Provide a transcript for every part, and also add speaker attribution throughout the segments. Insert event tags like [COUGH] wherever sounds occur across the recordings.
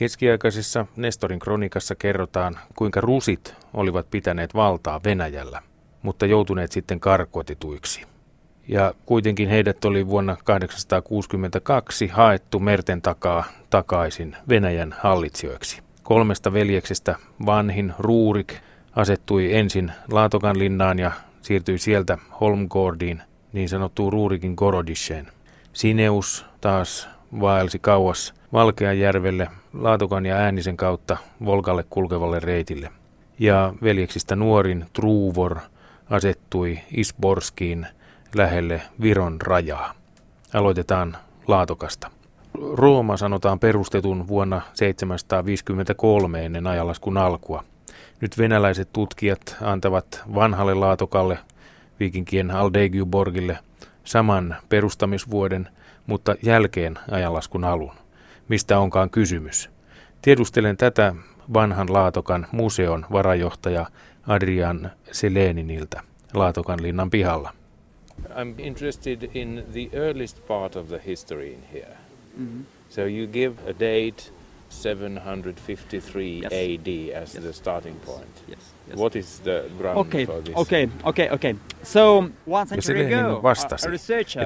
Speaker 1: Keskiaikaisessa Nestorin kronikassa kerrotaan, kuinka rusit olivat pitäneet valtaa Venäjällä, mutta joutuneet sitten karkotetuiksi. Ja kuitenkin heidät oli vuonna 862 haettu merten takaa takaisin Venäjän hallitsijoiksi. Kolmesta veljeksestä vanhin Ruurik asettui ensin Laatokan linnaan ja siirtyi sieltä Holmgårdiin, niin sanottuun Ruurikin Gorodisheen. Sineus taas vaelsi kauas Valkeajärvelle Laatokan ja Äänisen kautta Volkalle kulkevalle reitille. Ja veljeksistä nuorin Truuvor asettui Isborskiin lähelle Viron rajaa. Aloitetaan Laatokasta. Rooma sanotaan perustetun vuonna 753 ennen ajanlaskun alkua. Nyt venäläiset tutkijat antavat vanhalle Laatokalle, viikinkien Aldegiuborgille, saman perustamisvuoden, mutta jälkeen ajanlaskun alun. Mistä onkaan kysymys? Tiedustelen tätä vanhan Laatokan museon varajohtaja Adrian Seleniniltä Laatokan linnan pihalla.
Speaker 2: I'm interested in the earliest part of the history in here. Mm-hmm. So you give a date 753 yes. AD as yes. the starting point. Yes. Yes. What is the ground
Speaker 3: okay.
Speaker 2: for this?
Speaker 3: Okay, okay, okay. So one century
Speaker 1: ago, vastasi,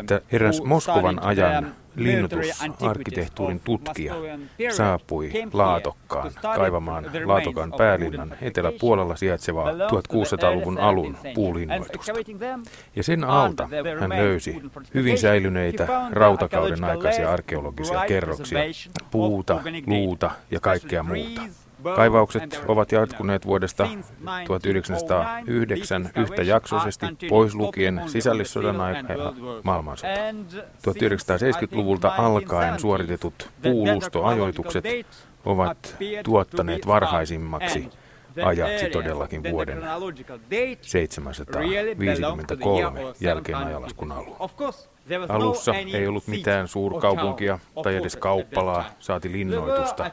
Speaker 1: että eräs Moskovan ajan linnutusarkkitehtuurin tutkija saapui Laatokkaan kaivamaan Laatokan päälinnan eteläpuolella sijaitsevaa 1600-luvun alun puulinnoitusta. Ja sen alta hän löysi hyvin säilyneitä rautakauden aikaisia arkeologisia kerroksia, puuta, luuta ja kaikkea muuta. Kaivaukset ovat jatkuneet vuodesta 1909 yhtäjaksoisesti, pois lukien sisällissodan aika ja maailmansota. 1970-luvulta alkaen suoritetut puulustoajoitukset ovat tuottaneet varhaisimmaksi ajaksi todellakin vuoden 753 jälkeen ajalaskun alun. Alussa ei ollut mitään suurkaupunkia tai edes kauppalaa, saati linnoitusta.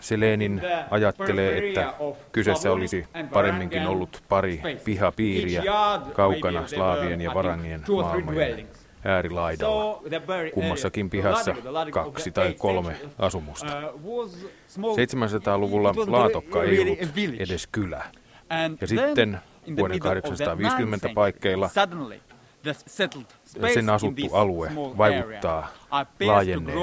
Speaker 1: Selenin ajattelee, että kyseessä olisi paremminkin ollut pari pihapiiriä kaukana slaavien ja varangien maailmojen äärilaidalla. Kummassakin pihassa kaksi tai kolme asumusta. 700-luvulla Laatokka ei ollut edes kylä. Ja sitten vuoden 850 paikkeilla sen asuttu alue vaikuttaa laajenneen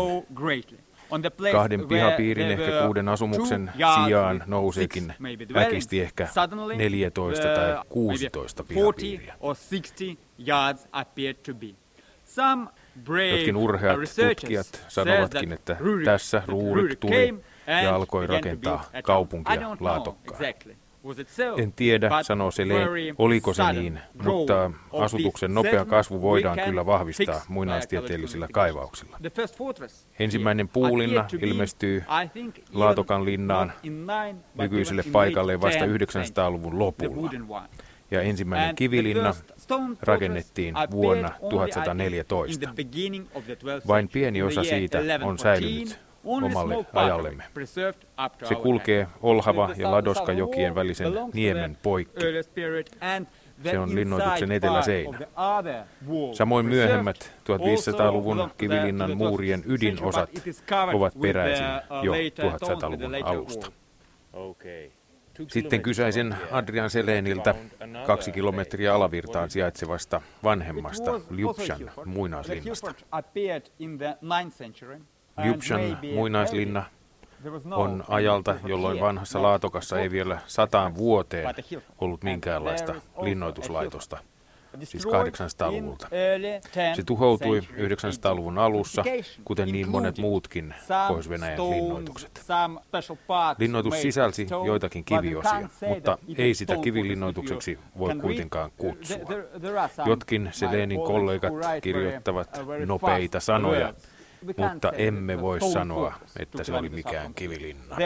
Speaker 1: Kahden pihapiirin ehkä kuuden asumuksen sijaan nouseekin väkisti ehkä 14 tai 16 pihapiiriä. Jotkin urheat tutkijat sanovatkin, että tässä Ruurik tuli ja alkoi rakentaa kaupunkia Laatokkaan. En tiedä, sanoo Sele, oliko se niin, mutta asutuksen nopea kasvu voidaan kyllä vahvistaa muinaistieteellisillä kaivauksilla. Ensimmäinen puulinna ilmestyy Laatokan linnaan nykyiselle paikalle vasta 900-luvun lopulla. Ja ensimmäinen kivilinna rakennettiin vuonna 1114. Vain pieni osa siitä on säilynyt omalle ajallemme. Se kulkee Olhava ja Ladoska-jokien välisen niemen poikki. Se on linnoituksen eteläseinä. Samoin myöhemmät 1500-luvun kivilinnan muurien ydinosat ovat peräisin jo 1100-luvun alusta. Sitten kysäisin Adrian Seleniltä kaksi kilometriä alavirtaan sijaitsevasta vanhemmasta Ljubshan muinaislinnasta. Ljubshan muinaislinna on ajalta, jolloin vanhassa Laatokassa ei vielä sataan vuoteen ollut minkäänlaista linnoituslaitosta, siis 800-luvulta. Se tuhoutui 900-luvun alussa, kuten niin monet muutkin Pohjois-Venäjän linnoitukset. Linnoitus sisälsi joitakin kiviosia, mutta ei sitä kivilinnoitukseksi voi kuitenkaan kutsua. Jotkin Selenin kollegat kirjoittavat nopeita sanoja, mutta emme voi sanoa, että se oli mikään kivilinna.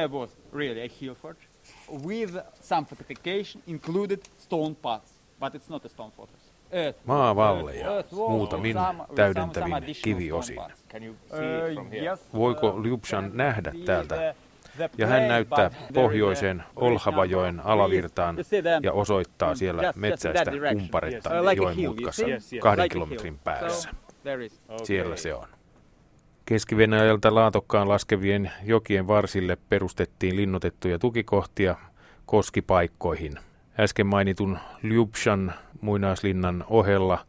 Speaker 1: Maavalleja muutamin täydentävin kiviosin. Voiko Ljubshan nähdä täältä? ja hän näyttää pohjoiseen Olhavajoen alavirtaan ja osoittaa siellä metsäistä kumparetta joen mutkassa kahden kilometrin päässä. Siellä se on. Keski-Venäjältä Laatokkaan laskevien jokien varsille perustettiin linnoitettuja tukikohtia koskipaikkoihin. Äsken mainitun Ljubshan muinaislinnan ohella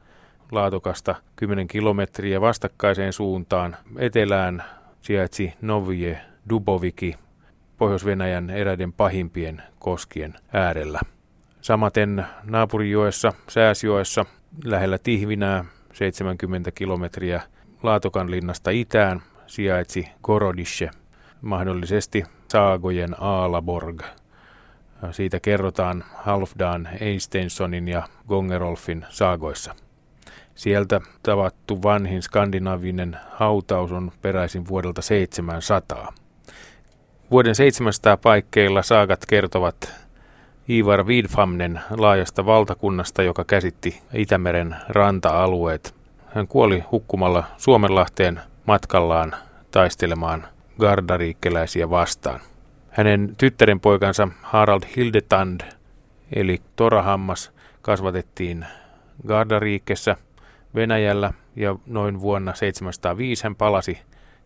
Speaker 1: Laatokasta 10 kilometriä vastakkaiseen suuntaan etelään sijaitsi Novje Duboviki Pohjois-Venäjän eräiden pahimpien koskien äärellä. Samaten naapurijoessa, Sääsjoessa, lähellä Tihvinää, 70 kilometriä Laatokan linnasta itään, sijaitsi Gorodische, mahdollisesti Saagojen Aalaborg. Siitä kerrotaan Halfdan Einsteinsonin ja Gongerolfin saagoissa. Sieltä tavattu vanhin skandinaavinen hautaus on peräisin vuodelta 700. Vuoden 700 paikkeilla saagat kertovat Ivar Vidfamnen laajasta valtakunnasta, joka käsitti Itämeren ranta-alueet. Hän kuoli hukkumalla Suomenlahteen matkallaan taistelemaan gardariikkeläisiä vastaan. Hänen tyttärenpoikansa Harald Hildetand, eli Torahammas, kasvatettiin Gardariikessä Venäjällä ja noin vuonna 705 hän palasi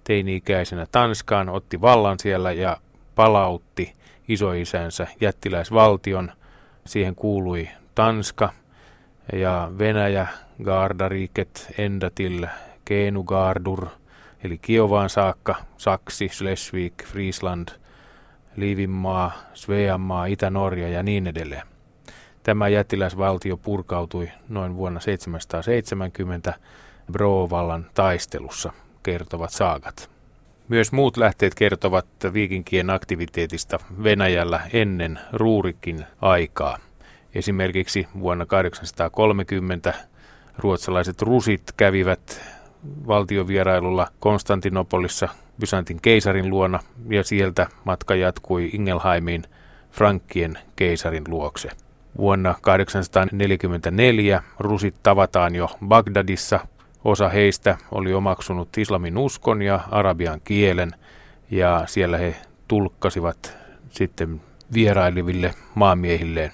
Speaker 1: teini-ikäisenä Tanskaan, otti vallan siellä ja palautti isoisänsä jättiläisvaltion. Siihen kuului Tanska ja Venäjä, Gardariiket, Endatil, Keenugardur, eli Kiovaan saakka, Saksi, Schleswig, Friesland, Liivinmaa, Sveanmaa, Itä-Norja ja niin edelleen. Tämä jättiläisvaltio purkautui noin vuonna 770 Brovallan taistelussa, kertovat saagat. Myös muut lähteet kertovat viikinkien aktiviteetista Venäjällä ennen Ruurikin aikaa. Esimerkiksi vuonna 830 ruotsalaiset rusit kävivät valtiovierailulla Konstantinopolissa Byzantin keisarin luona ja sieltä matka jatkui Ingelheimiin Frankkien keisarin luokse. Vuonna 844 rusit tavataan jo Bagdadissa – Osa heistä oli omaksunut islamin uskon ja arabian kielen ja siellä he tulkkasivat sitten vierailiville maamiehilleen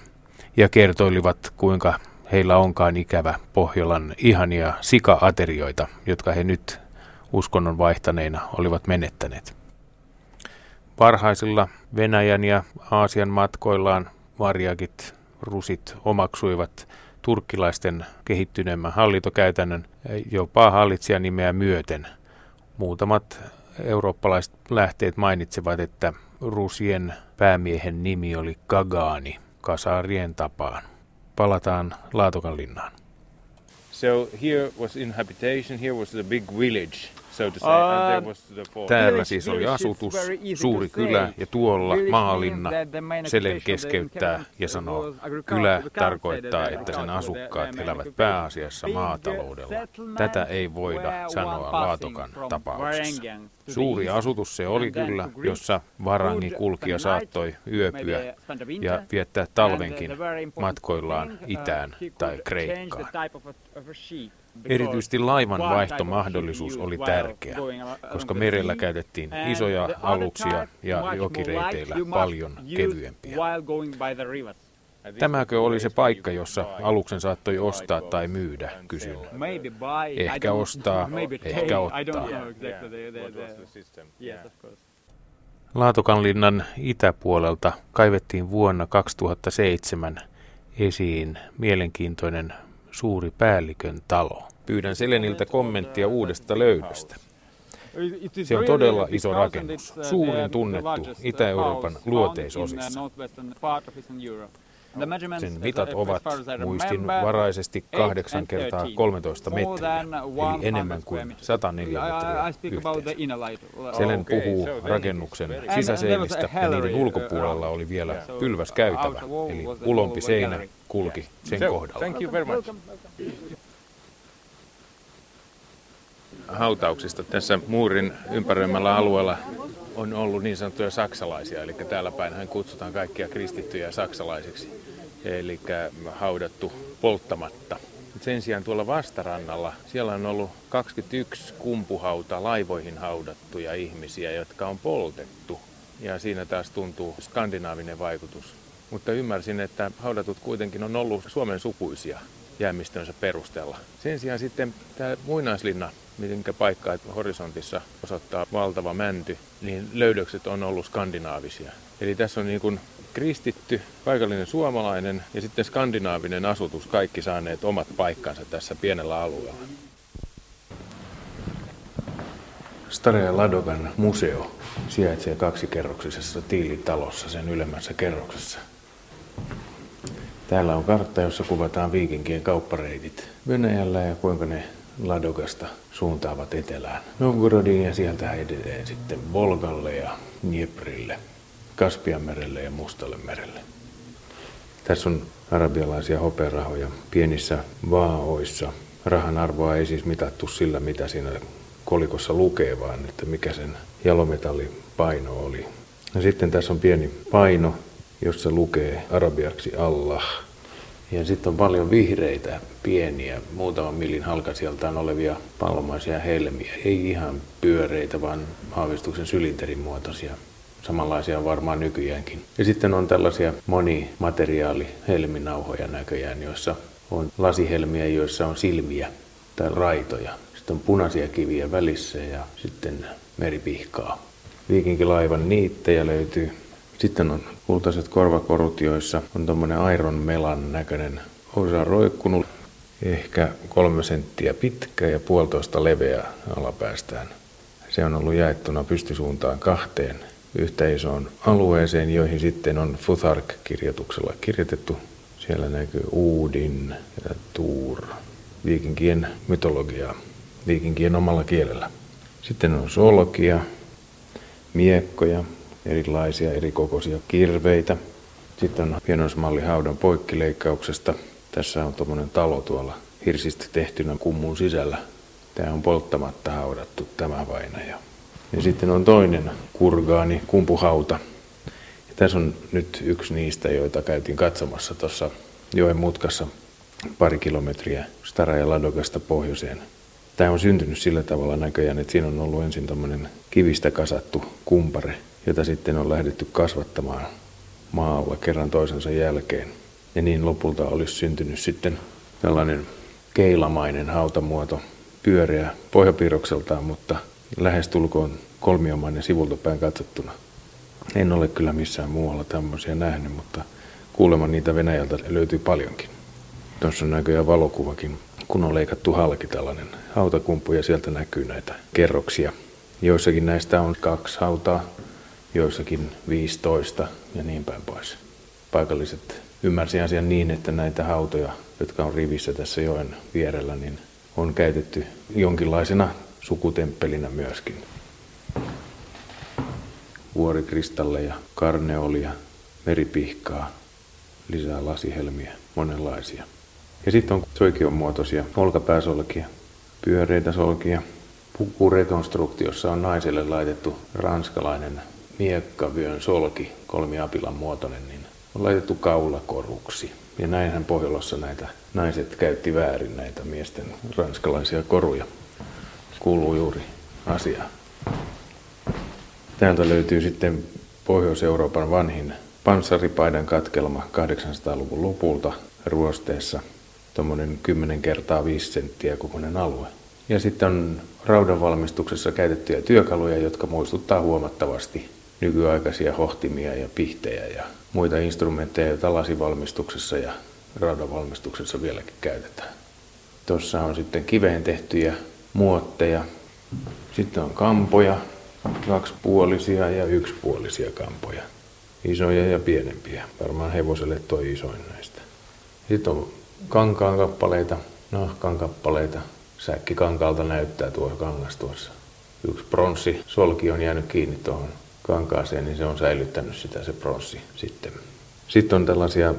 Speaker 1: ja kertoilivat, kuinka heillä onkaan ikävä Pohjolan ihania sika-aterioita, jotka he nyt uskonnon vaihtaneina olivat menettäneet. Parhaisilla Venäjän ja Aasian matkoillaan varjakit rusit omaksuivat turkkilaisten kehittyneemmän hallintokäytännön jopa hallitsijanimeä myöten. Muutamat eurooppalaiset lähteet mainitsevat, että Rusien päämiehen nimi oli Kagaani, kasaarien tapaan. Palataan Laatokan linnaan.
Speaker 2: So here was inhabitation, here was the big village so to say, and there was
Speaker 1: the Täällä siis oli asutus, suuri kylä ja tuolla maalinna. Selen keskeyttää ja sanoo, kylä tarkoittaa, että sen asukkaat elävät pääasiassa maataloudella. Tätä ei voida sanoa Laatokan tapauksessa. Suuri asutus se oli kyllä, jossa varangi kulkija saattoi yöpyä ja viettää talvenkin matkoillaan itään tai Kreikkaan. Erityisesti laivan vaihtomahdollisuus oli tärkeä, koska merellä käytettiin isoja aluksia ja jokireiteillä paljon kevyempiä. Tämäkö oli se paikka, jossa aluksen saattoi ostaa tai myydä, kysyn. Ehkä ostaa, ehkä ottaa. Laatokanlinnan itäpuolelta kaivettiin vuonna 2007 esiin mielenkiintoinen suuri päällikön talo. Pyydän Seleniltä kommenttia uudesta löydöstä. Se on todella iso rakennus, suurin tunnettu Itä-Euroopan luoteisosissa. Sen mitat ovat muistinvaraisesti 8 kertaa 13 metriä, eli enemmän kuin 104 metriä yhteensä. Selen puhuu rakennuksen sisäseinistä ja niiden ulkopuolella oli vielä pylväs käytävä, eli ulompi seinä kulki sen kohdalla.
Speaker 2: Hautauksista tässä muurin ympäröimällä alueella on ollut niin sanottuja saksalaisia, eli täällä päin kutsutaan kaikkia kristittyjä saksalaisiksi eli haudattu polttamatta. Sen sijaan tuolla vastarannalla siellä on ollut 21 kumpuhauta laivoihin haudattuja ihmisiä, jotka on poltettu. Ja siinä taas tuntuu skandinaavinen vaikutus. Mutta ymmärsin, että haudatut kuitenkin on ollut Suomen sukuisia.
Speaker 1: Jäämistönsä perusteella. Sen sijaan sitten tämä muinaislinna, minkä paikka horisontissa osoittaa valtava mänty, niin löydökset on ollut skandinaavisia. Eli tässä on niin kuin kristitty, paikallinen suomalainen ja sitten skandinaavinen asutus, kaikki saaneet omat paikkansa tässä pienellä alueella. Starea Ladogan museo sijaitsee kaksikerroksisessa tiilitalossa sen ylemmässä kerroksessa. Täällä on kartta, jossa kuvataan viikinkien kauppareitit Venäjällä ja kuinka ne Ladogasta suuntaavat etelään Novgorodiin ja sieltä edelleen sitten Volgalle ja Dnieprille, Kaspianmerelle ja Mustalle merelle. Tässä on arabialaisia hoperahoja pienissä vaaoissa. Rahan arvoa ei siis mitattu sillä, mitä siinä kolikossa lukee, vaan että mikä sen jalometallipaino oli. Ja sitten tässä on pieni paino, jossa lukee arabiaksi Allah. Ja sitten on paljon vihreitä, pieniä, muutaman millin halkasijaltaan olevia pallomaisia helmiä. Ei ihan pyöreitä, vaan aavistuksen sylinterin muotoisia. Samanlaisia varmaan nykyäänkin. Ja sitten on tällaisia monimateriaali helminauhoja näköjään, joissa on lasihelmiä, joissa on silmiä tai raitoja. Sitten on punaisia kiviä välissä ja sitten meripihkaa. Viikinkilaivan niittejä löytyy sitten on kultaiset korvakorut, joissa on tuommoinen airon melan näköinen osa roikkunut, ehkä kolme senttiä pitkä ja puolitoista leveä alapäästään. Se on ollut jaettuna pystysuuntaan kahteen yhtä isoon alueeseen, joihin sitten on Futhark-kirjoituksella kirjoitettu. Siellä näkyy Uudin ja Tuur, viikinkien mytologiaa, viikinkien omalla kielellä. Sitten on solkia, miekkoja, erilaisia eri kokoisia kirveitä. Sitten on pienoismalli haudan poikkileikkauksesta. Tässä on tuommoinen talo tuolla hirsistä tehtynä kummun sisällä. Tämä on polttamatta haudattu tämä vainaja. Ja sitten on toinen kurgaani, kumpuhauta. Ja tässä on nyt yksi niistä, joita käytiin katsomassa tuossa joen mutkassa pari kilometriä Stara ja Ladogasta pohjoiseen. Tämä on syntynyt sillä tavalla näköjään, että siinä on ollut ensin tämmöinen kivistä kasattu kumpare, jota sitten on lähdetty kasvattamaan maalla kerran toisensa jälkeen. Ja niin lopulta olisi syntynyt sitten tällainen keilamainen hautamuoto, pyöreä pohjapiirrokseltaan, mutta lähestulkoon kolmiomainen sivultapäin katsottuna. En ole kyllä missään muualla tämmöisiä nähnyt, mutta kuulemma niitä Venäjältä löytyy paljonkin. Tuossa on näköjään valokuvakin, kun on leikattu halki tällainen hautakumpu ja sieltä näkyy näitä kerroksia. Joissakin näistä on kaksi hautaa, joissakin 15 ja niin päin pois. Paikalliset ymmärsi asian niin, että näitä hautoja, jotka on rivissä tässä joen vierellä, niin on käytetty jonkinlaisena sukutemppelinä myöskin. Vuorikristalleja, karneolia, meripihkaa, lisää lasihelmiä, monenlaisia. Ja sitten on soikion muotoisia olkapääsolkia, pyöreitä solkia. Pukurekonstruktiossa on naiselle laitettu ranskalainen miekkavyön solki, kolmiapilan muotoinen, niin on laitettu kaulakoruksi. Ja näinhän Pohjolassa näitä naiset käytti väärin näitä miesten ranskalaisia koruja. Kuuluu juuri asia. Täältä löytyy sitten Pohjois-Euroopan vanhin panssaripaidan katkelma 800-luvun lopulta ruosteessa. Tuommoinen 10 kertaa 5 senttiä kokoinen alue. Ja sitten on raudanvalmistuksessa käytettyjä työkaluja, jotka muistuttaa huomattavasti nykyaikaisia hohtimia ja pihtejä ja muita instrumentteja, joita lasivalmistuksessa ja raudanvalmistuksessa vieläkin käytetään. Tuossa on sitten kiveen tehtyjä muotteja. Sitten on kampoja, kaksipuolisia ja yksipuolisia kampoja. Isoja ja pienempiä. Varmaan hevoselle toi isoin näistä. Sitten on kankaan kappaleita, nahkan kappaleita. Säkkikankaalta näyttää tuo kangas tuossa. Yksi pronssi solki on jäänyt kiinni tuohon kankaaseen, niin se on säilyttänyt sitä se pronssi sitten. Sitten on tällaisia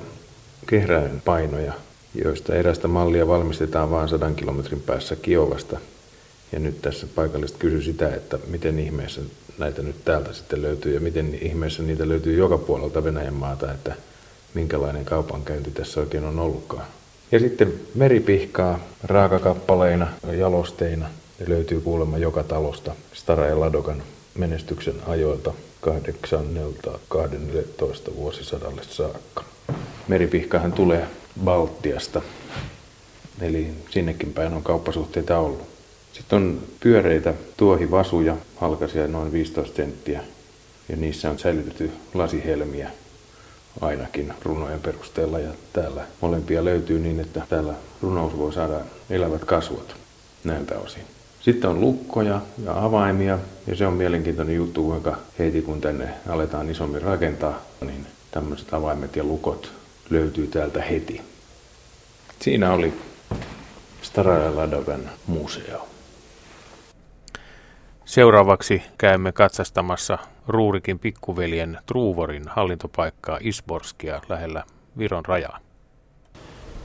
Speaker 1: painoja, joista erästä mallia valmistetaan vain sadan kilometrin päässä Kiovasta. Ja nyt tässä paikalliset kysy sitä, että miten ihmeessä näitä nyt täältä sitten löytyy ja miten ihmeessä niitä löytyy joka puolelta Venäjän maata, että minkälainen kaupankäynti tässä oikein on ollutkaan. Ja sitten meripihkaa raakakappaleina, jalosteina. Ne löytyy kuulemma joka talosta Stara ja Ladokan menestyksen ajoilta 8.12. vuosisadalle saakka. Meripihkahan tulee Baltiasta eli sinnekin päin on kauppasuhteita ollut. Sitten on pyöreitä tuohivasuja, halkaisia noin 15 senttiä, ja niissä on säilytetty lasihelmiä ainakin runojen perusteella. Ja täällä molempia löytyy niin, että täällä runous voi saada elävät kasvot näiltä osin. Sitten on lukkoja ja avaimia, ja se on mielenkiintoinen juttu, kuinka heti kun tänne aletaan isommin rakentaa, niin tämmöiset avaimet ja lukot löytyy täältä heti. Siinä oli Staraja museo.
Speaker 4: Seuraavaksi käymme katsastamassa Ruurikin pikkuveljen Truuvorin hallintopaikkaa Isborskia lähellä Viron rajaa.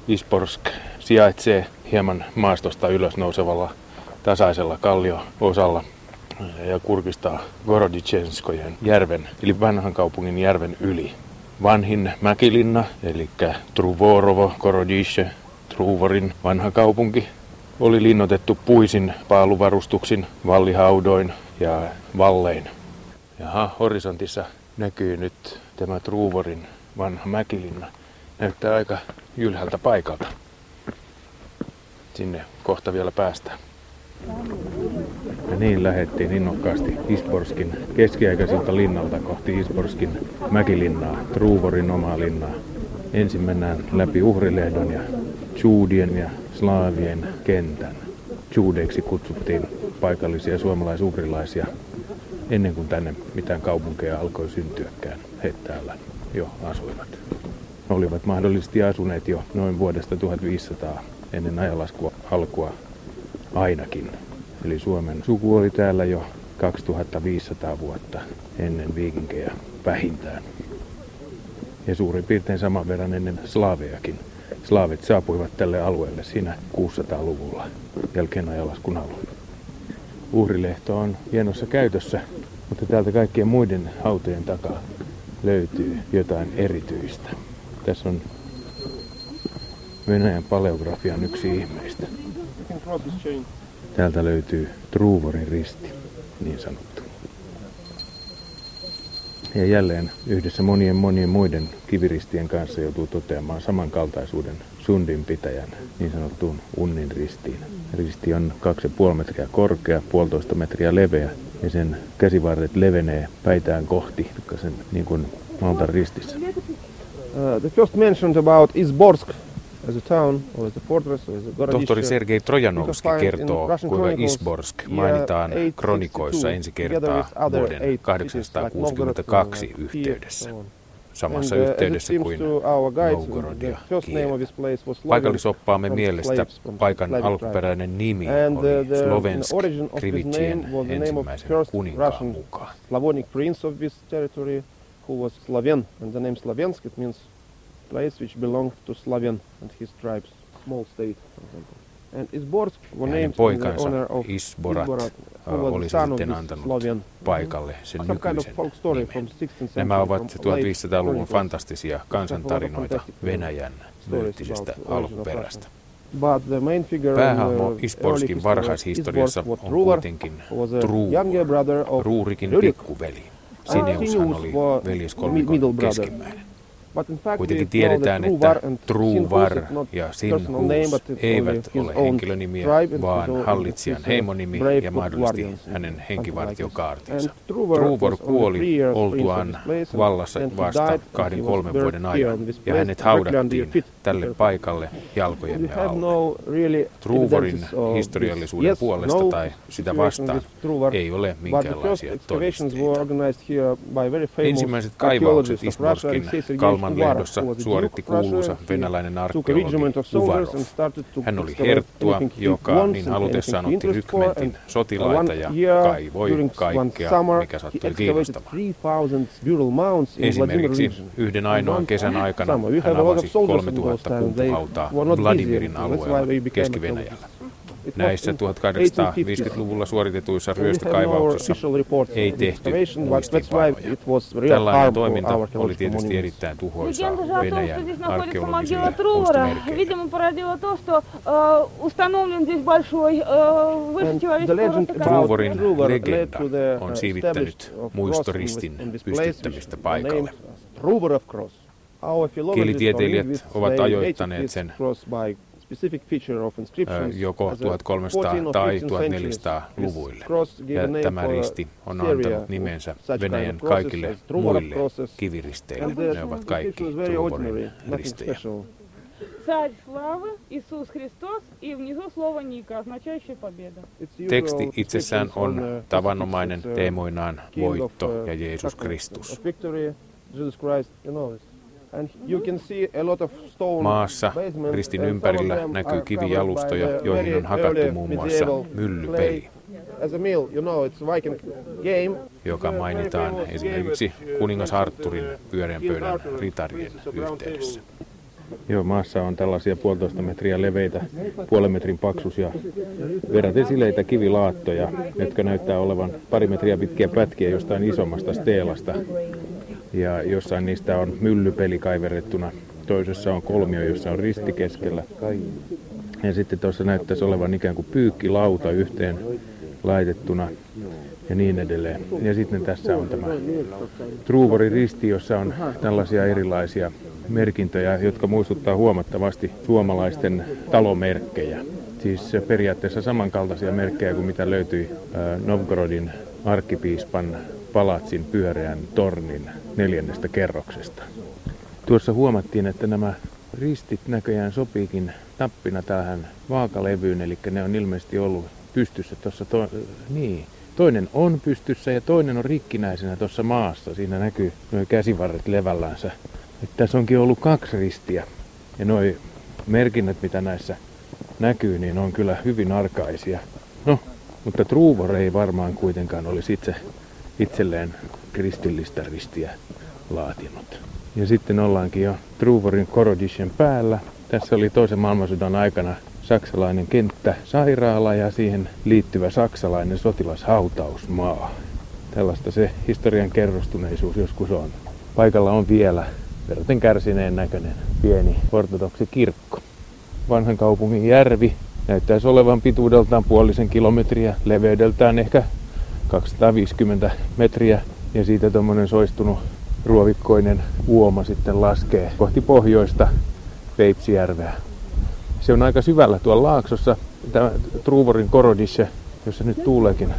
Speaker 1: Isborsk sijaitsee hieman maastosta ylös nousevalla tasaisella kallio-osalla ja kurkistaa Gorodichenskojen järven, eli vanhan kaupungin järven yli. Vanhin mäkilinna, eli Truvorovo, Gorodice, Truvorin vanha kaupunki, oli linnoitettu puisin paaluvarustuksin, vallihaudoin ja vallein. Jaha, horisontissa näkyy nyt tämä Truuvorin vanha mäkilinna. Näyttää aika ylhäältä paikalta. Sinne kohta vielä päästään. Ja niin lähettiin innokkaasti Isborskin keskiaikaisilta linnalta kohti Isborskin mäkilinnaa, Truuvorin omaa linnaa. Ensin mennään läpi Uhrilehdon ja Juudien ja Slaavien kentän. Juudeiksi kutsuttiin paikallisia suomalaisuhrilaisia ennen kuin tänne mitään kaupunkeja alkoi syntyäkään. He täällä jo asuivat. Olivat mahdollisesti asuneet jo noin vuodesta 1500 ennen ajalaskua alkua ainakin. Eli Suomen suku oli täällä jo 2500 vuotta ennen viikinkejä vähintään. Ja suurin piirtein saman verran ennen slaavejakin. Slaavit saapuivat tälle alueelle siinä 600-luvulla jälkeen ajalaskun alun. Uhrilehto on hienossa käytössä, mutta täältä kaikkien muiden hautojen takaa löytyy jotain erityistä. Tässä on Venäjän paleografian yksi ihmeistä. Täältä löytyy Truuvorin risti, niin sanottu. Ja jälleen yhdessä monien monien muiden kiviristien kanssa joutuu toteamaan samankaltaisuuden Sundin pitäjän niin sanottuun Unnin ristiin. Risti on 2,5 metriä korkea, puolitoista metriä leveä ja sen käsivarret levenee päitään kohti, sen niin kuin Maltan ristissä.
Speaker 5: Uh, the first mentioned about Izborsk
Speaker 4: Tohtori Sergei Trojanovski kertoo, kuinka Isborsk mainitaan kronikoissa ensi kertaa vuoden 862 yhteydessä samassa yhteydessä kuin Novgorod ja Kiev. Paikallisoppaamme mielestä paikan alkuperäinen nimi oli Slovensk Krivitsien ensimmäisen kuninkaan mukaan. Slavonic prince of this territory who was Slaven, and the name Slavensk it means place which belonged to Slavian and his tribes, small state, for example. And Isborsk were named in the honor of Isborat, Isborat oli sitten antanut paikalle sen nykyisen nimen. Nämä ovat 1500-luvun fantastisia kansantarinoita Venäjän myyttisestä alkuperästä. Päähahmo Isborskin varhaishistoriassa on kuitenkin Truur, Ruurikin pikkuveli. Sineushan oli veljeskolmikon keskimmäinen. Kuitenkin tiedetään, että Truvar ja Sinhus eivät ole henkilönimiä, vaan hallitsijan heimonimi ja mahdollisesti hänen henkivartiokaartinsa. Truvor kuoli oltuaan vallassa vasta kahden kolmen vuoden ajan, ja hänet haudattiin tälle paikalle jalkojemme alle. Truvorin historiallisuuden puolesta tai sitä vastaan ei ole minkäänlaisia todisteita. Ensimmäiset kaivaukset Isborskin Kalman lehdossa suoritti kuuluisa venäläinen arkeologi Uvarov. Hän oli herttua, joka niin halutessaan otti rykmentin sotilaita ja kaivoi kaikkea, mikä sattui kiinnostamaan. Esimerkiksi yhden ainoan kesän aikana hän avasi 3000 kumpuhautaa Vladimirin alueella Keski-Venäjällä. Näissä 1850-luvulla suoritetuissa ryöstökaivauksissa ei tehty muistiinpanoja. Tällainen toiminta oli tietysti erittäin tuhoisaa Venäjän arkeologisille muistomerkeille. Truvorin legenda on siivittänyt muistoristin pystyttämistä paikalle. Kielitieteilijät ovat ajoittaneet sen joko 1300 tai 1400-luvuille. Ja tämä risti on antanut nimensä Venäjän kaikille muille kiviristeille. Ne ovat kaikki Truborin ristejä. Царь славы, Иисус Христос, и внизу слово Ника, означающее победа. Teksti itsessään on uh, tavanomainen teemoinaan voitto uh, ja Jeesus Kristus. Maassa ristin ympärillä näkyy kivijalustoja, joihin on hakattu muun muassa myllypeli, joka mainitaan esimerkiksi kuningas Arturin pyöreän pöydän ritarien yhteydessä.
Speaker 1: Joo, maassa on tällaisia puolitoista metriä leveitä, puolen metrin paksuisia verraten sileitä kivilaattoja, jotka näyttää olevan pari metriä pitkiä pätkiä jostain isommasta steelasta. Ja jossain niistä on myllypeli kaiverrettuna, toisessa on kolmio, jossa on risti keskellä. Ja sitten tuossa näyttäisi olevan ikään kuin pyykkilauta yhteen laitettuna ja niin edelleen. Ja sitten tässä on tämä Truvorin risti, jossa on tällaisia erilaisia merkintöjä, jotka muistuttaa huomattavasti suomalaisten talomerkkejä. Siis periaatteessa samankaltaisia merkkejä kuin mitä löytyi Novgorodin arkkipiispan palatsin pyöreän tornin neljännestä kerroksesta. Tuossa huomattiin, että nämä ristit näköjään sopiikin tappina tähän vaakalevyyn, eli ne on ilmeisesti ollut pystyssä tuossa, to- niin, toinen on pystyssä ja toinen on rikkinäisenä tuossa maassa. Siinä näkyy nuo käsivarret levällänsä. Että tässä onkin ollut kaksi ristiä. Ja nuo merkinnät, mitä näissä näkyy, niin on kyllä hyvin arkaisia. No, mutta Truvor ei varmaan kuitenkaan olisi itse itselleen kristillistä ristiä laatinut. Ja sitten ollaankin jo Truvorin Korodishen päällä. Tässä oli toisen maailmansodan aikana saksalainen kenttä, sairaala ja siihen liittyvä saksalainen sotilashautausmaa. Tällaista se historian kerrostuneisuus joskus on. Paikalla on vielä verraten kärsineen näköinen pieni ortodoksi kirkko. Vanhan kaupungin järvi näyttäisi olevan pituudeltaan puolisen kilometriä, leveydeltään ehkä 250 metriä ja siitä tuommoinen soistunut ruovikkoinen uoma sitten laskee kohti pohjoista Peipsijärveä. Se on aika syvällä tuolla laaksossa, tämä Truvorin korodisse, jossa nyt tuuleekin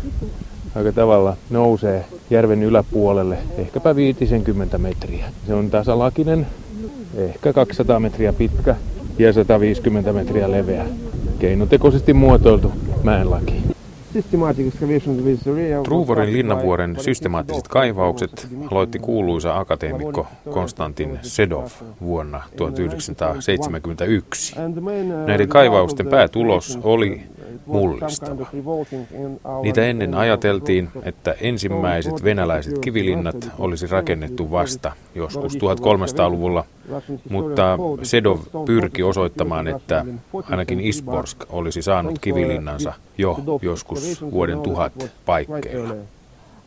Speaker 1: aika tavalla nousee järven yläpuolelle, ehkäpä 50 metriä. Se on tasalakinen, ehkä 200 metriä pitkä ja 150 metriä leveä. Keinotekoisesti muotoiltu mäenlaki.
Speaker 4: Truvorin linnanvuoren systemaattiset kaivaukset aloitti kuuluisa akateemikko Konstantin Sedov vuonna 1971. Näiden kaivausten päätulos oli mullistava. Niitä ennen ajateltiin, että ensimmäiset venäläiset kivilinnat olisi rakennettu vasta joskus 1300-luvulla, mutta Sedov pyrki osoittamaan, että ainakin Isborsk olisi saanut kivilinnansa jo joskus vuoden tuhat paikkeilla.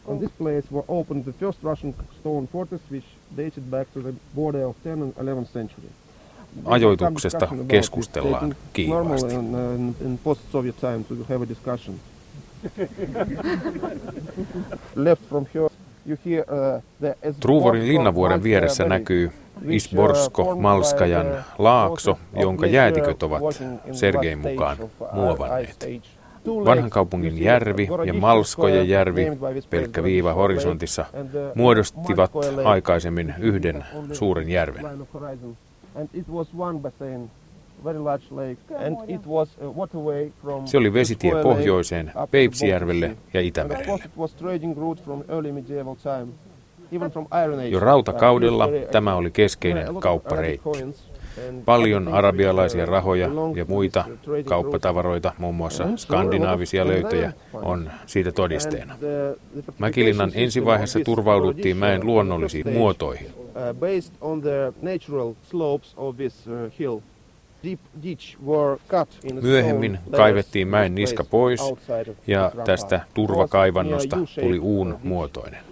Speaker 4: On this place were opened the first Russian stone fortress which dated back to the border of 10th and 11th century ajoituksesta keskustellaan kiivaasti. [LAUGHS] Truvorin linnavuoren vieressä näkyy Isborsko Malskajan laakso, jonka jäätiköt ovat Sergein mukaan muovanneet. Vanhan kaupungin järvi ja Malskojen järvi, pelkkä viiva horisontissa, muodostivat aikaisemmin yhden suuren järven and it was one basin, very large lake, and it was a waterway from Se oli vesitie pohjoiseen Peipsijärvelle ja Itämerelle. Jo rautakaudella tämä oli keskeinen kauppareitti. Paljon arabialaisia rahoja ja muita kauppatavaroita, muun muassa skandinaavisia löytöjä, on siitä todisteena. Mäkilinnan ensivaiheessa turvauduttiin mäen luonnollisiin muotoihin. Myöhemmin kaivettiin mäen niska pois ja tästä turvakaivannosta tuli uun muotoinen.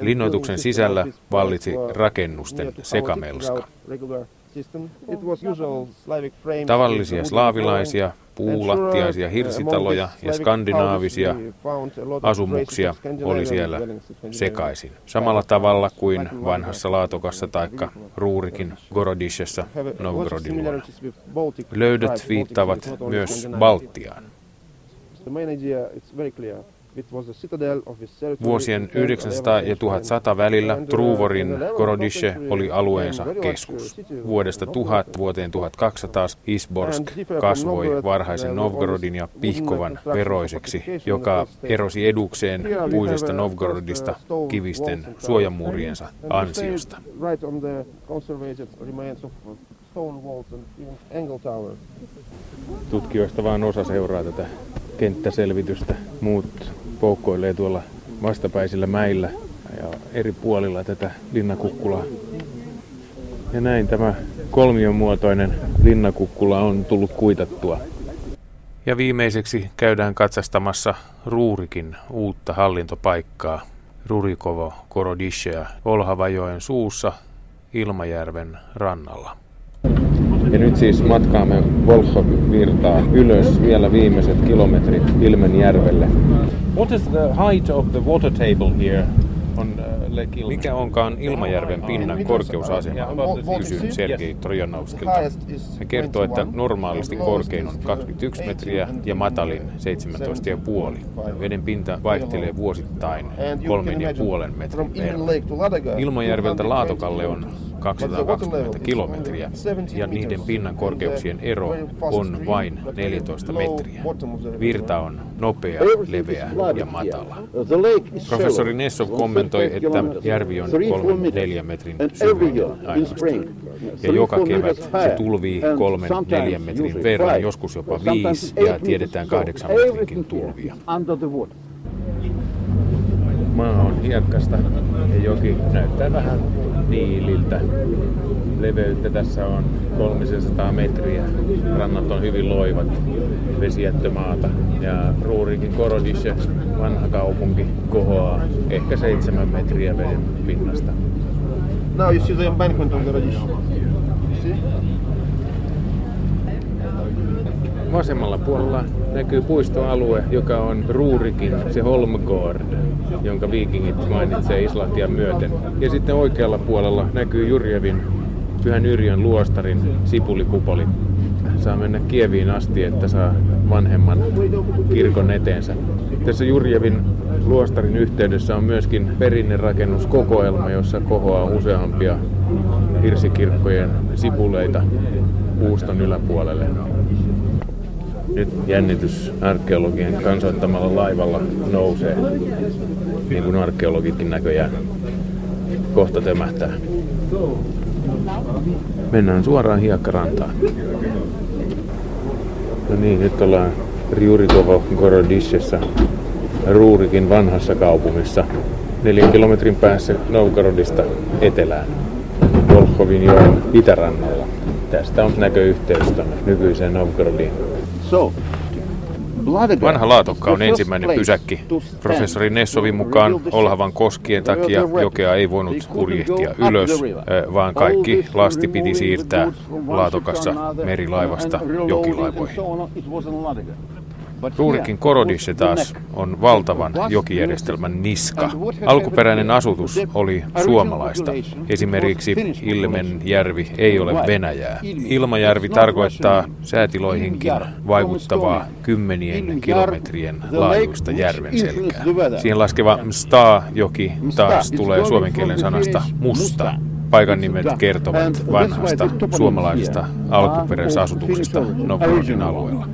Speaker 4: Linnoituksen sisällä vallitsi rakennusten sekamelska.
Speaker 1: Tavallisia slaavilaisia, puulattiaisia hirsitaloja ja skandinaavisia asumuksia oli siellä sekaisin. Samalla tavalla kuin vanhassa Laatokassa tai Ruurikin Gorodishessa Novgorodin Löydöt viittaavat myös Baltiaan. Vuosien 900 ja 1100 välillä Truvorin Gorodische oli alueensa keskus. Vuodesta 1000 vuoteen 1200 Isborsk kasvoi varhaisen Novgorodin ja Pihkovan veroiseksi, joka erosi edukseen puisesta Novgorodista kivisten suojamuuriensa ansiosta.
Speaker 2: Tutkijoista vain osa seuraa tätä kenttäselvitystä. Muut poukkoilee tuolla vastapäisillä mäillä ja eri puolilla tätä linnakukkulaa. Ja näin tämä kolmion muotoinen linnakukkula on tullut kuitattua.
Speaker 1: Ja viimeiseksi käydään katsastamassa Ruurikin uutta hallintopaikkaa. Rurikovo Korodishea Olhavajoen suussa Ilmajärven rannalla.
Speaker 2: Ja nyt siis matkaamme Volkhov-virtaa ylös vielä viimeiset kilometrit Ilmenjärvelle. What is the height of the water table here on
Speaker 1: uh, mikä onkaan Ilmajärven pinnan korkeusasema, kysyin Sergei Trojanovskilta. Hän kertoo, että normaalisti korkein on 21 metriä ja matalin 17,5. Veden pinta vaihtelee vuosittain 3,5 metrin verran. Ilmajärveltä Laatokalle on 220 kilometriä ja niiden pinnan korkeuksien ero on vain 14 metriä. Virta on nopea, leveä ja matala. Professori Nessov kommentoi, että järvi on 3-4 metrin ainoastaan. Ja joka kevät se tulvii 3-4 metrin verran, joskus jopa 5 ja tiedetään 8 metrinkin tulvia.
Speaker 2: Maa on hiekkasta ja joki näyttää vähän niililtä. Leveyttä tässä on 300 metriä. Rannat on hyvin loivat, vesijättömaata. Ja Ruurikin Korodische, vanha kaupunki, kohoaa ehkä 7 metriä veden pinnasta.
Speaker 4: Now you see the embankment of Gorodische. See?
Speaker 2: Vasemmalla puolella näkyy puistoalue, joka on Ruurikin, se Holmgård, jonka viikingit mainitsee Islantia myöten. Ja sitten oikealla puolella näkyy Jurjevin Pyhän Yrjön luostarin sipulikupoli. Saa mennä Kieviin asti, että saa vanhemman kirkon eteensä. Tässä Jurjevin luostarin yhteydessä on myöskin perinnerakennuskokoelma, jossa kohoaa useampia hirsikirkkojen sipuleita puuston yläpuolelle. Nyt jännitys arkeologien kansoittamalla laivalla nousee, niin kuin arkeologitkin näköjään kohta tömähtää. Mennään suoraan hiekkarantaan. No niin, nyt ollaan Riurikovo Gorodishessa, Ruurikin vanhassa kaupungissa, neljän kilometrin päässä Novgorodista etelään, Volkhovin joen itärannalla. Tästä on näköyhteys nykyiseen Novgorodiin.
Speaker 1: Vanha laatokka on ensimmäinen pysäkki. Professori Nessovin mukaan Olhavan koskien takia jokea ei voinut purjehtia ylös, vaan kaikki lasti piti siirtää laatokassa merilaivasta jokilaivoihin. Ruurikin Korodisse taas on valtavan jokijärjestelmän niska. Alkuperäinen asutus oli suomalaista. Esimerkiksi Ilmenjärvi ei ole Venäjää. Ilmajärvi tarkoittaa säätiloihinkin vaikuttavaa kymmenien kilometrien laajuista järven selkää. Siihen laskeva Msta-joki taas tulee suomen kielen sanasta musta. Paikan nimet kertovat vanhasta suomalaisesta alkuperäisasutuksesta Novgorodin alueella.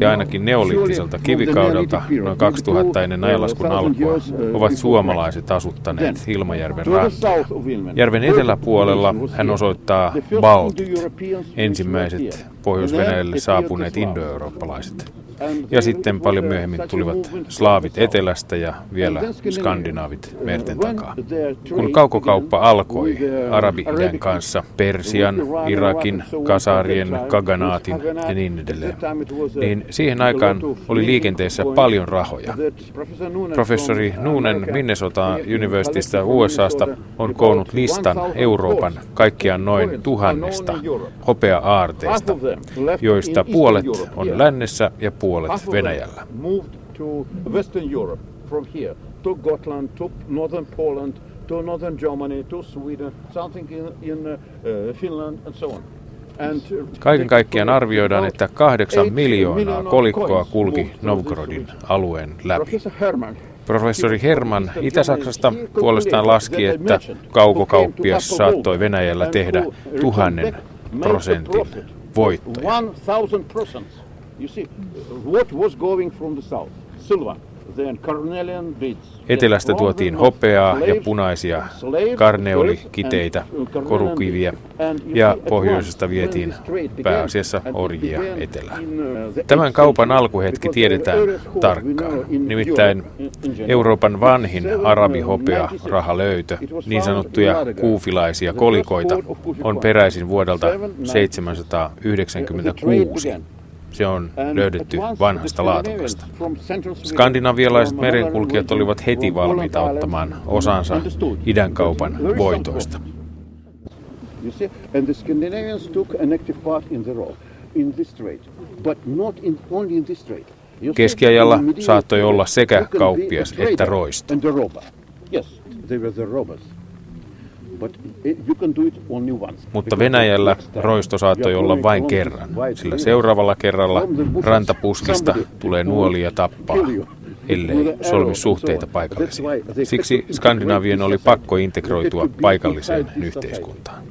Speaker 1: Ja ainakin neoliittiselta kivikaudelta noin 2000 ennen ajanlaskun alkua ovat suomalaiset asuttaneet Hilmajärven rantaa. Järven eteläpuolella hän osoittaa Baltit, ensimmäiset pohjois saapuneet indoeurooppalaiset. Ja sitten paljon myöhemmin tulivat slaavit etelästä ja vielä skandinaavit merten takaa. Kun kaukokauppa alkoi Arabi-idän kanssa, Persian, Irakin, Kasarien, Kaganaatin ja niin edelleen, niin siihen aikaan oli liikenteessä paljon rahoja. Professori Noonen Minnesota Universitystä USAsta on koonnut listan Euroopan kaikkiaan noin tuhannesta hopea-aarteesta, joista puolet on lännessä ja puolet Venäjällä. to Gotland, to northern Poland, to northern Germany, to Sweden, something in, in uh, Finland and so on. Kaiken kaikkiaan arvioidaan, että kahdeksan miljoonaa kolikkoa kulki Novgorodin alueen läpi. Professori Herman Itä-Saksasta puolestaan laski, että kaukokauppias saattoi Venäjällä tehdä tuhannen prosentin voittoja. Etelästä tuotiin hopeaa ja punaisia karneolikiteitä, korukiviä ja pohjoisesta vietiin pääasiassa orjia etelään. Tämän kaupan alkuhetki tiedetään tarkkaan. Nimittäin Euroopan vanhin arabihopea rahalöytö, niin sanottuja kuufilaisia kolikoita, on peräisin vuodelta 796. Se on löydetty vanhasta laatokasta. Skandinavialaiset merenkulkijat olivat heti valmiita ottamaan osansa idän kaupan voitoista. Keskiajalla saattoi olla sekä kauppias että roisto. Mutta Venäjällä roisto saattoi olla vain kerran, sillä seuraavalla kerralla rantapuskista tulee nuoli ja tappaa, ellei solmi suhteita paikallisiin. Siksi Skandinavien oli pakko integroitua paikalliseen yhteiskuntaan.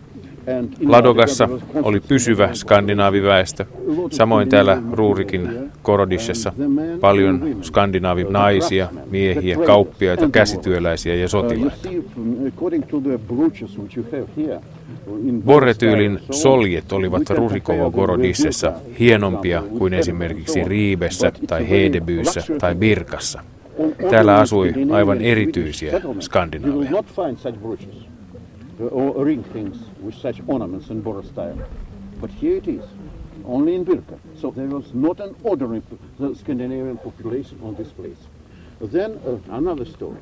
Speaker 1: Ladogassa oli pysyvä skandinaaviväestö, samoin täällä Ruurikin Korodissessa paljon skandinaavinaisia, miehiä, kauppiaita, käsityöläisiä ja sotilaita. Borretyylin soljet olivat Rurikovo Gorodissessa hienompia kuin esimerkiksi Riibessä tai Hedebyyssä tai Birkassa. Täällä asui aivan erityisiä skandinaaveja with such ornaments in Bora style. But here it is, only in Birka. So there was not an ordinary Scandinavian population on this place. Then uh, another story.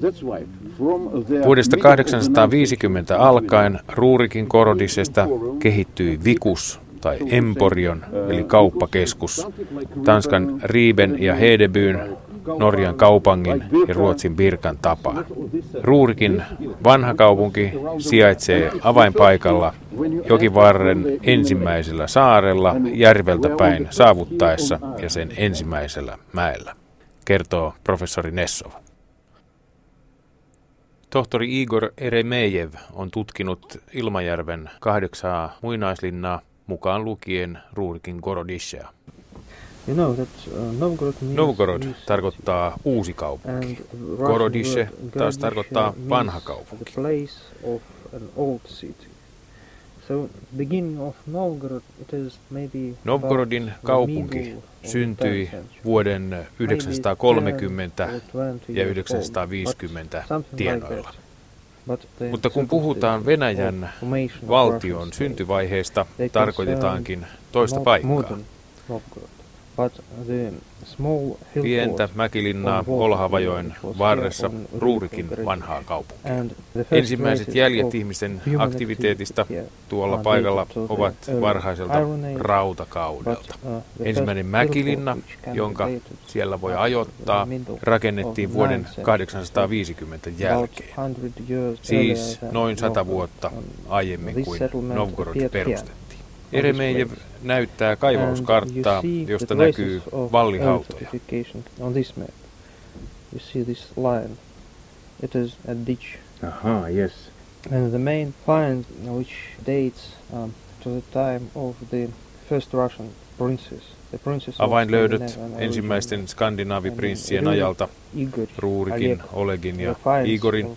Speaker 1: That's why from Vuodesta 850 alkaen Ruurikin Korodisesta kehittyi Vikus tai Emporion eli kauppakeskus Tanskan Riiben ja Hedebyn Norjan kaupangin ja Ruotsin Birkan tapaan. Ruurikin vanha kaupunki sijaitsee avainpaikalla jokivarren ensimmäisellä saarella järveltä päin saavuttaessa ja sen ensimmäisellä mäellä, kertoo professori Nessov. Tohtori Igor Eremejev on tutkinut Ilmajärven kahdeksaa muinaislinnaa mukaan lukien Ruurikin Gorodishea. You know that, uh, Novgorod, Novgorod tarkoittaa uusi kaupunki. Gorodische taas tarkoittaa vanha kaupunki. So, beginning of Novgorod, it is maybe Novgorodin kaupunki syntyi vuoden 930 ja 950 tienoilla. Mutta kun puhutaan Venäjän valtion syntyvaiheesta, tarkoitetaankin toista paikkaa. Pientä mäkilinnaa Olhavajoen varressa Ruurikin vanhaa kaupunkia. Ensimmäiset jäljet ihmisten aktiviteetista tuolla paikalla ovat varhaiselta rautakaudelta. Uh, Ensimmäinen mäkilinna, jonka siellä voi ajoittaa, rakennettiin vuoden 850 jälkeen. Siis noin sata vuotta aiemmin kuin Novgorod perustettiin. Eremejev näyttää kaivauskarttaa, josta näkyy vallihautoja. You see this line. It is a ditch. Aha, yes. And the main find, which dates um, to the time of the first Russian princes. Avainlöydöt ensimmäisten skandinaaviprinssien ajalta, Ruurikin, Olegin ja Igorin,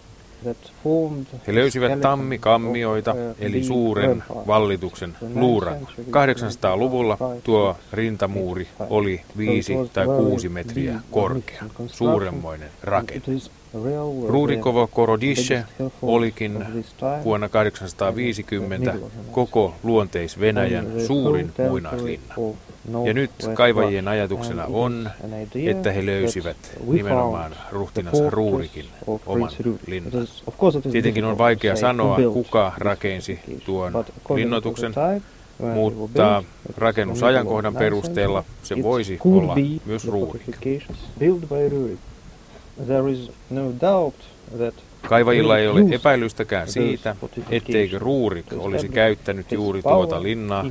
Speaker 6: he löysivät tammikammioita, eli suuren vallituksen luuran. 800-luvulla tuo rintamuuri oli viisi tai kuusi metriä korkea, suuremmoinen rakennus. Rurikovo Korodische olikin vuonna 850 koko luonteis-Venäjän suurin muinaislinna. Ja nyt kaivajien ajatuksena on, että he löysivät nimenomaan ruhtinas Ruurikin oman linnan. Tietenkin on vaikea sanoa, kuka rakensi tuon linnoituksen, mutta rakennusajankohdan perusteella se voisi olla myös Ruurik. Kaivajilla ei ole epäilystäkään siitä, etteikö Ruurik olisi käyttänyt juuri tuota linnaa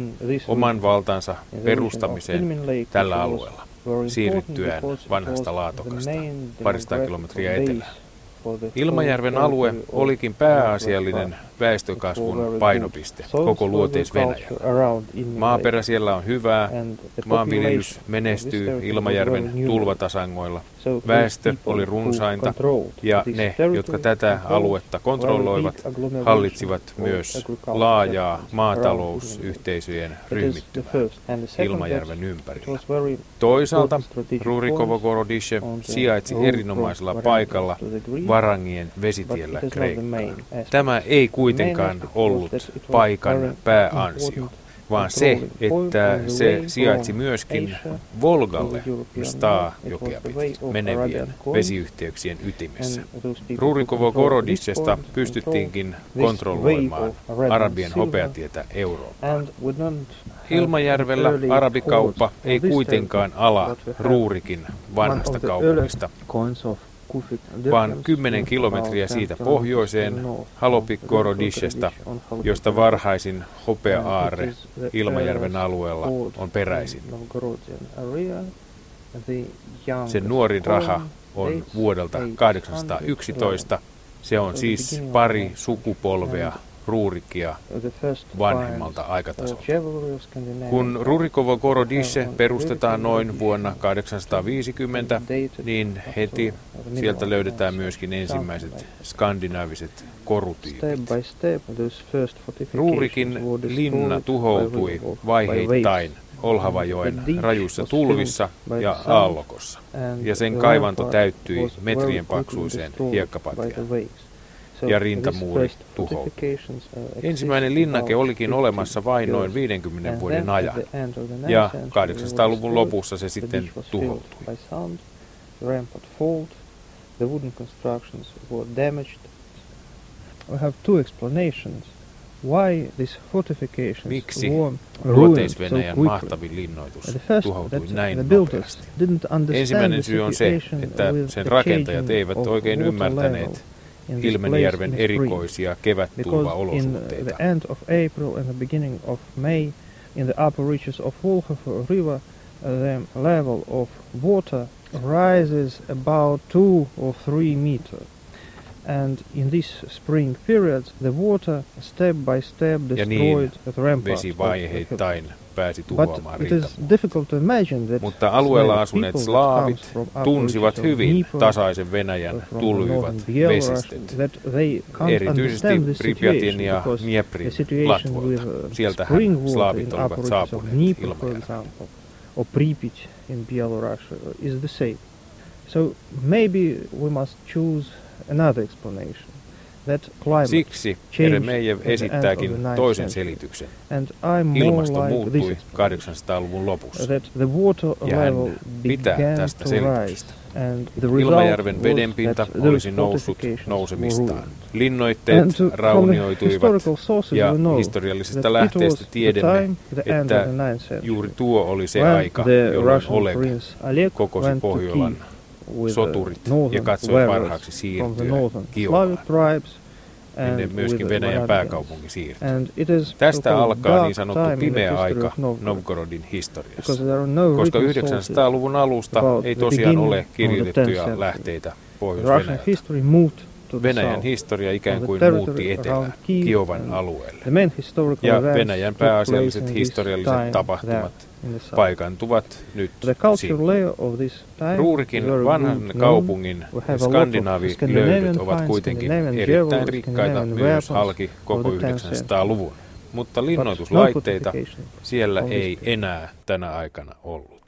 Speaker 6: oman valtansa perustamiseen tällä alueella, siirryttyään vanhasta laatokasta parista kilometriä etelään. Ilmajärven alue olikin pääasiallinen väestökasvun painopiste koko luoteis Venäjällä. Maaperä siellä on hyvää, maanviljelys menestyy Ilmajärven tulvatasangoilla, väestö oli runsainta ja ne, jotka tätä aluetta kontrolloivat, hallitsivat myös laajaa maatalousyhteisöjen ryhmittymää Ilmajärven ympärillä. Toisaalta Rurikovo-Gorodische sijaitsi erinomaisella paikalla Varangien vesitiellä Kreikkaan. Tämä ei kuitenkaan ollut paikan pääansio, vaan se, että se sijaitsi myöskin Volgalle Staa-jokea menevien vesiyhteyksien ytimessä. Rurikovo Gorodisesta pystyttiinkin kontrolloimaan Arabien hopeatietä Eurooppaan. Ilmajärvellä arabikauppa ei kuitenkaan ala Ruurikin vanhasta kaupungista, vaan 10 kilometriä siitä pohjoiseen Halopikkorodishesta, josta varhaisin hopea-aarre Ilmajärven alueella on peräisin. Sen nuorin raha on vuodelta 811. Se on siis pari sukupolvea Ruurikia vanhemmalta aikatasolta. Kun Rurikovo Gorodische perustetaan noin vuonna 850, niin heti sieltä löydetään myöskin ensimmäiset skandinaaviset korutyypit. Ruurikin linna tuhoutui vaiheittain Olhavajoen rajuissa tulvissa ja aallokossa, ja sen kaivanto täyttyi metrien paksuiseen hiekkapatjaan ja rintamuuri tuhoutui. Ensimmäinen linnake olikin olemassa vain noin 50 vuoden ajan, ja 800-luvun lopussa se sitten tuhoutui. The wooden constructions were damaged. We have two explanations. Why this fortifications Miksi luoteis-Venäjän so mahtavin linnoitus tuhoutui näin nopeasti? Ensimmäinen syy on se, että sen rakentajat eivät oikein ymmärtäneet, Ilmenjärven erikoisia kevättulvaolosuhteita. the end of April and the beginning of May in the upper reaches of Volkhov River the level of water rises about two or three meters. And in this spring period, the water step by step destroyed ja niin, the ramparts. Vesi vaiheittain pääsi tuhoamaan Mutta alueella asuneet slaavit tunsivat hyvin tasaisen Venäjän tulvivat vesistöt, erityisesti Pripyatin ja Dnieprin latvoilta. Sieltähän slaavit olivat saapuneet ilmajärvelle. or Pripyat in Belarus is the same. So maybe we must choose another explanation. Siksi Jeremejev esittääkin toisen selityksen. Ilmasto muuttui 800-luvun lopussa, ja hän pitää tästä selityksestä. Ilmajärven vedenpinta olisi noussut nousemistaan. Linnoitteet raunioituivat ja historiallisesta lähteestä tiedämme, että juuri tuo oli se aika, jolloin Oleg kokosi Pohjolan soturit ja katsoi parhaaksi siirtyä Kiovaan, minne myöskin Venäjän pääkaupunki siirtyi. Tästä alkaa niin sanottu pimeä aika Novgorodin historiassa, koska 900-luvun alusta ei tosiaan ole kirjoitettuja lähteitä Pohjois-Venäjältä.
Speaker 1: Venäjän historia ikään kuin muutti etelään, Kiovan alueelle. Ja Venäjän pääasialliset historialliset tapahtumat paikantuvat nyt sinne. Ruurikin vanhan kaupungin skandinaavilöydöt ovat kuitenkin erittäin rikkaita myös halki koko 900-luvun, mutta linnoituslaitteita siellä ei enää tänä aikana ollut.